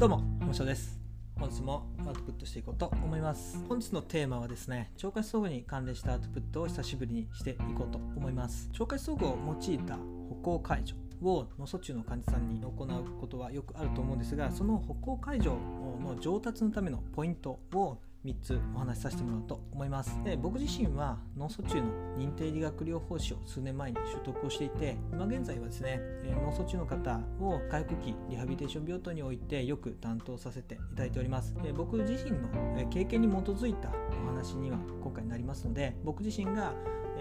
どうも、本庄です。本日もアウトプットしていこうと思います。本日のテーマはですね、腸活総合に関連したアウトプットを久しぶりにしていこうと思います。腸活総合を用いた歩行解除を脳卒中の患者さんに行うことはよくあると思うんですが、その歩行解除の上達のためのポイントを3つお話しさせてもらおうと思います。で僕自身は脳卒中の認定理学療法士を数年前に取得をしていて今現在はですね脳卒中の方を回復期リハビリテーション病棟においてよく担当させていただいております。僕自身の経験に基づいたお話には今回なりますので僕自身が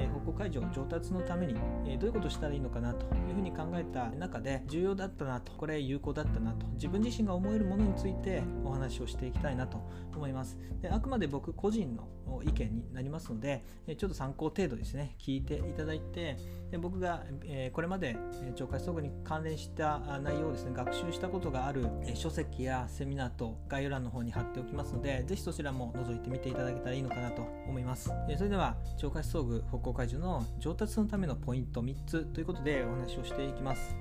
歩行解除上達のためにえどういうことをしたらいいのかなというふうに考えた中で重要だったなとこれ有効だったなと自分自身が思えるものについてお話をしていきたいなと思います。であくまで僕個人の意見になりますのでちょっと参考程度ですね聞いていただいてで僕がえこれまで懲戒総合に関連した内容をですね学習したことがある書籍やセミナーと概要欄の方に貼っておきますのでぜひそちらも覗いてみていただけたらいいのかなと思います。それでは懲戒総具歩行解除の上達のためのポイント3つということでお話をしていきます。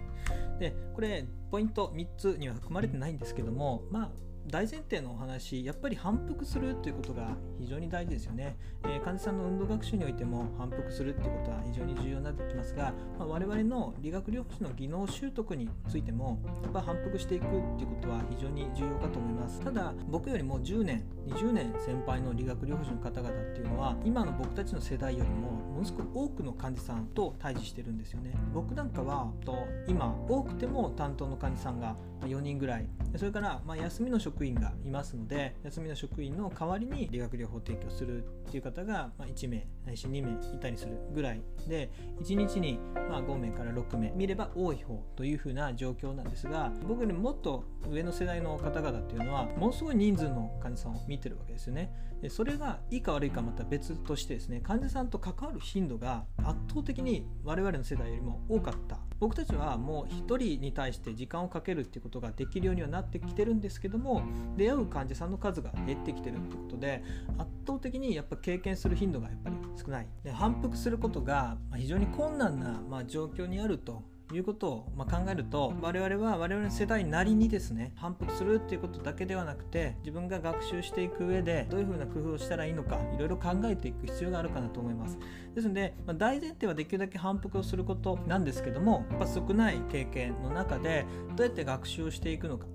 でこれポイント3つには含まれてないんですけどもまあ大前提のお話やっぱり反復するということが非常に大事ですよね、えー、患者さんの運動学習においても反復するっていうことは非常に重要になってきますが、まあ、我々の理学療法士の技能習得についてもやっぱ反復していくっていうことは非常に重要かと思います。ただ僕よりも10年20年先輩の理学療法士の方々っていうのは今の僕たちの世代よりもものすごく多くの患者さんと対峙してるんですよね。僕なんかはと今多くても担当の患者さんが4人ぐらいそれからまあ休みの職員がいますので休みの職員の代わりに理学療法提供するっていう方が1名ないし2名いたりするぐらいで1日にまあ5名から6名見れば多い方というふうな状況なんですが僕よりもっと上の世代の方々っていうのはものすごい人数の患者さんを見てるわけですよね。でそれがいいか悪いかまた別としてですね患者さんと関わる頻度が圧倒的に我々の世代よりも多かった。僕たちはもう1人に対して時間をかけるっていうことができるようにはなってきてるんですけども出会う患者さんの数が減ってきてるってことで圧倒的にやっぱ経験する頻度がやっぱり少ない。で反復することが非常に困難な、まあ、状況にあるということをま考えると我々は我々の世代なりにですね反復するっていうことだけではなくて自分が学習していく上でどういうふうな工夫をしたらいいのかいろいろ考えていく必要があるかなと思います。ですので、ま、大前提はできるだけ反復をすることなんですけどもやっぱ少ない経験の中でどうやって学習をしていくのか。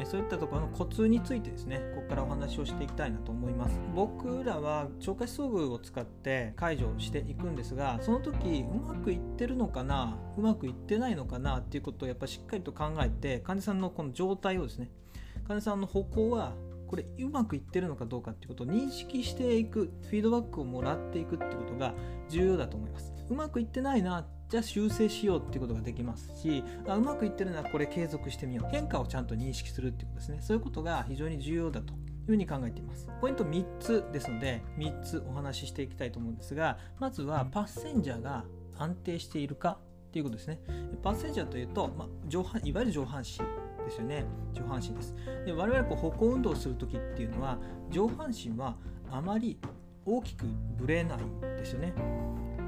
えそういったところのコツについてですねここからお話をしていきたいなと思います。僕らは超過思想具を使って解除していくんですがその時うまくいってるのかなうまくいってないのかなっていうことをやっぱしっかりと考えて患者さんのこの状態をですね患者さんの歩行はこれうまくいってるのかどうかっていうことを認識していくフィードバックをもらっていくっていうことが重要だと思います。うまくいってないなじゃあ修正しようっていうことができますしあうまくいってるならこれ継続してみよう。変化をちゃんと認識するっていうことですね。そういうことが非常に重要だというふうに考えています。ポイント3つですので3つお話ししていきたいと思うんですがまずはパッセンジャーが安定しているかっていうことですね。パッセンジャーというと、まあ、上半いわゆる上半身ですよね。上半身です。で我々こう歩行運動をする時っていうのは上半身はあまり大きくぶれないんですよね。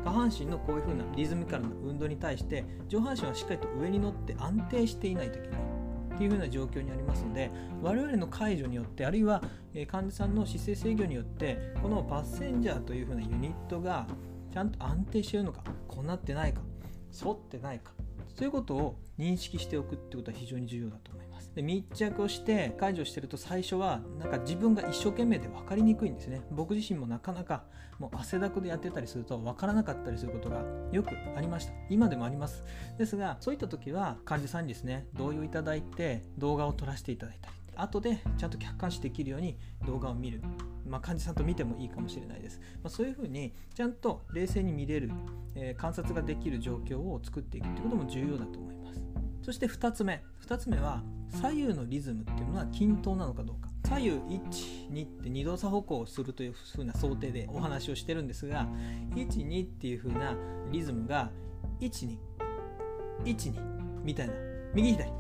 下半身のこういう風なリズミカルな運動に対して上半身はしっかりと上に乗って安定していないといけないっていう風な状況にありますので我々の解除によってあるいは患者さんの姿勢制御によってこのパッセンジャーという風なユニットがちゃんと安定しているのかこうなってないか反ってないかそういうことを認識しておくってことは非常に重要だと思います。で密着をして解除してると最初はなんか自分が一生懸命で分かりにくいんですね。僕自身もなかなかもう汗だくでやってたりすると分からなかったりすることがよくありました。今でもあります。ですがそういった時は患者さんにですね同意をいただいて動画を撮らせていただいたり後でちゃんと客観視できるように動画を見る、まあ、患者さんと見てもいいかもしれないです、まあ、そういうふうにちゃんと冷静に見れる、えー、観察ができる状況を作っていくということも重要だと思います。そして2つ目。2つ目は左右のリズムっていうのは均等なのかどうか。左右12って2動作歩行をするというふうな想定でお話をしてるんですが12っていうふうなリズムが1212みたいな。右左。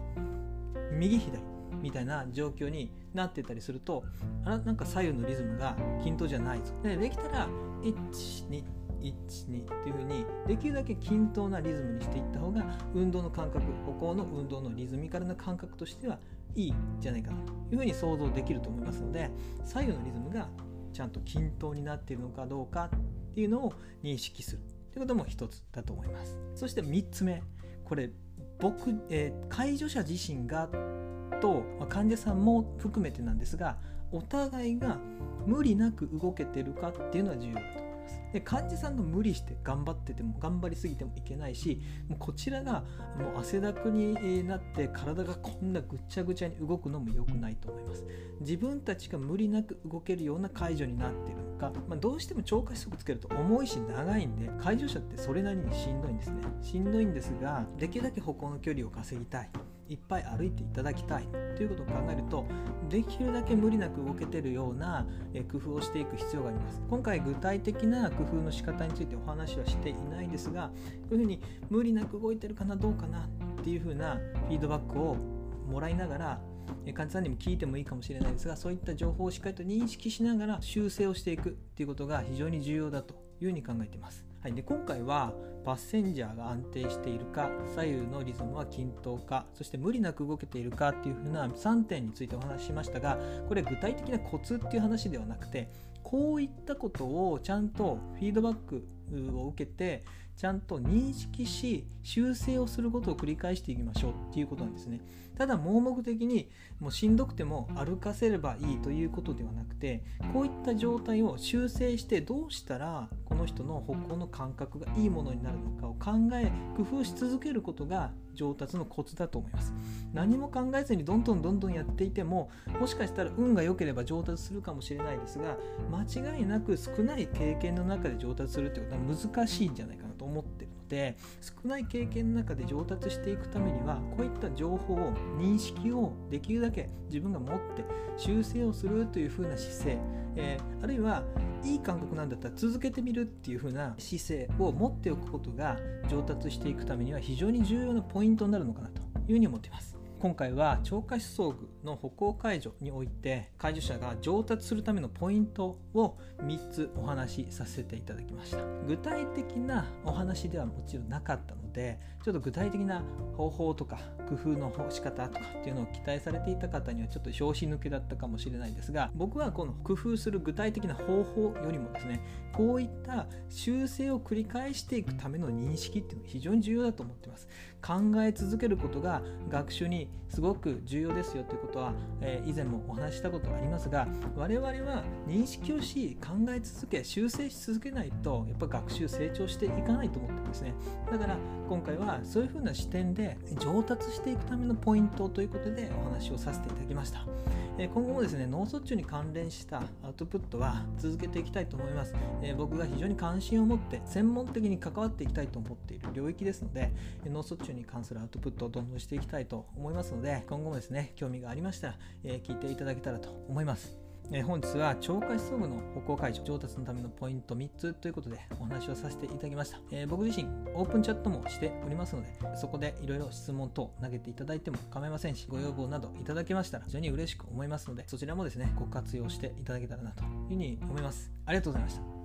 右左。みたいな状況になってたりするとあらなんか左右のリズムが均等じゃないぞ。でできたら12 12というふうにできるだけ均等なリズムにしていった方が運動の感覚歩行の運動のリズミカルな感覚としてはいいんじゃないかなというふうに想像できると思いますので左右のリズムがちゃんと均等になっているのかどうかっていうのを認識するということも一つだと思います。そして3つ目これ僕、えー、介助者自身がと、患者さんも含めてなんですがお互いが無理なく動けてるかっていうのは重要だと。ます。で患者さんが無理して頑張ってても頑張りすぎてもいけないしもうこちらがもう汗だくになって体がこんなぐっちゃぐちゃに動くのも良くないと思います。自分たちが無理なく動けるような介助になっているのか、まあ、どうしても超過速つけると重いし長いんで介助者ってそれなりにしんどいんですね。しんどいんですができるだけ歩行の距離を稼ぎたい。いっぱい歩いていただきたいということを考えるとできるだけ無理なく動けてるような工夫をしていく必要があります今回具体的な工夫の仕方についてお話はしていないですがこういうふうに無理なく動いてるかなどうかなっていうふうなフィードバックをもらいながら患者さんにも聞いてもいいかもしれないですがそういった情報をしっかりと認識しながら修正をしていくっていうことが非常に重要だというふうに考えています。はい、で今回はパッセンジャーが安定しているか左右のリズムは均等かそして無理なく動けているかっていうふうな3点についてお話ししましたがこれ具体的なコツっていう話ではなくてこういったことをちゃんとフィードバックを受けてちゃんと認識し修正をすることを繰り返していきましょうっていうことなんですね。ただ盲目的にもうしんどくても歩かせればいいということではなくてこういった状態を修正してどうしたらこの人の歩行の感覚がいいものになるのかを考え工夫し続けることが上達のコツだと思います。何も考えずにどんどんどんどんやっていてももしかしたら運が良ければ上達するかもしれないですが間違いなく少ない経験の中で上達するってことは難しいんじゃないかなと思ってるので少ない経験の中で上達していくためにはこういった情報を認識をできるだけ自分が持って修正をするという風な姿勢、えー、あるいはいい感覚なんだったら続けてみるっていう風な姿勢を持っておくことが上達していくためには非常に重要なポイントになるのかなというふうに思っています。今回は超過思想の歩行介助において介助者が上達するためのポイントを3つお話しさせていただきました。具体的なお話ではもちろんなかったのでちょっと具体的な方法とか工夫の仕方とかっていうのを期待されていた方にはちょっと拍子抜けだったかもしれないですが僕はこの工夫する具体的な方法よりもですねこういった修正を繰り返していくための認識っていうのが非常に重要だと思ってます。考え続けることが学習にすごく重要ですよということは、えー、以前もお話ししたことがありますが我々は認識をし考え続け修正し続けないとやっぱ学習成長していかないと思ってるんですね。だから今回はそういうふうな視点で上達していくためのポイントということでお話をさせていただきました。え今後もですね脳卒中に関連したアウトプットは続けていきたいと思います。え僕が非常に関心を持って専門的に関わっていきたいと思っている領域ですので脳卒中に関するアウトプットをどんどんしていきたいと思いますので今後もですね興味がありまましたら、え聞いていただけたらと思います。え本日は超過思想部の歩行解除上達のためのポイント3つということでお話をさせていただきました、えー、僕自身オープンチャットもしておりますのでそこでいろいろ質問等投げていただいても構いませんしご要望などいただけましたら非常に嬉しく思いますのでそちらもですねご活用していただけたらなというふうに思います。ありがとうございました。